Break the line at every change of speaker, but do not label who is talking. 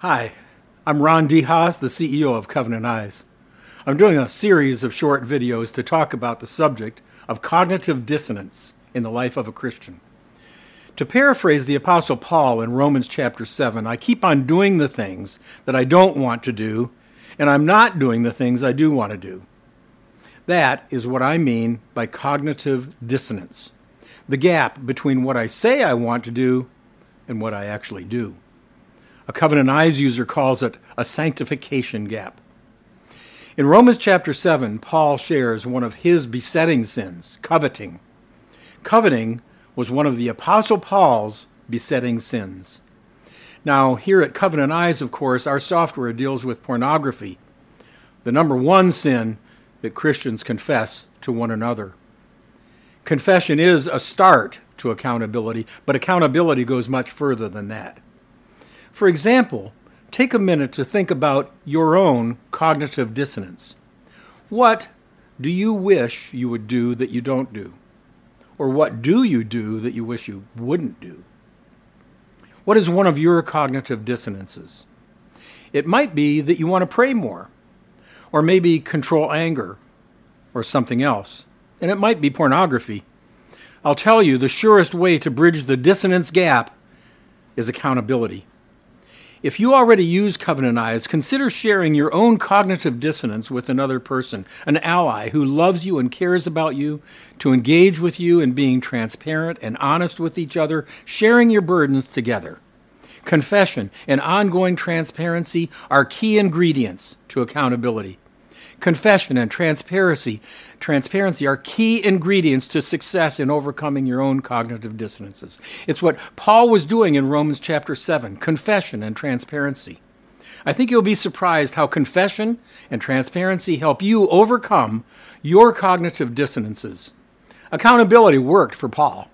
Hi, I'm Ron DeHaas, the CEO of Covenant Eyes. I'm doing a series of short videos to talk about the subject of cognitive dissonance in the life of a Christian. To paraphrase the Apostle Paul in Romans chapter 7, I keep on doing the things that I don't want to do, and I'm not doing the things I do want to do. That is what I mean by cognitive dissonance the gap between what I say I want to do and what I actually do. A Covenant Eyes user calls it a sanctification gap. In Romans chapter 7, Paul shares one of his besetting sins, coveting. Coveting was one of the Apostle Paul's besetting sins. Now, here at Covenant Eyes, of course, our software deals with pornography, the number one sin that Christians confess to one another. Confession is a start to accountability, but accountability goes much further than that. For example, take a minute to think about your own cognitive dissonance. What do you wish you would do that you don't do? Or what do you do that you wish you wouldn't do? What is one of your cognitive dissonances? It might be that you want to pray more, or maybe control anger, or something else. And it might be pornography. I'll tell you the surest way to bridge the dissonance gap is accountability. If you already use Covenant Eyes, consider sharing your own cognitive dissonance with another person, an ally who loves you and cares about you, to engage with you in being transparent and honest with each other, sharing your burdens together. Confession and ongoing transparency are key ingredients to accountability. Confession and transparency, transparency are key ingredients to success in overcoming your own cognitive dissonances. It's what Paul was doing in Romans chapter 7, confession and transparency. I think you'll be surprised how confession and transparency help you overcome your cognitive dissonances. Accountability worked for Paul.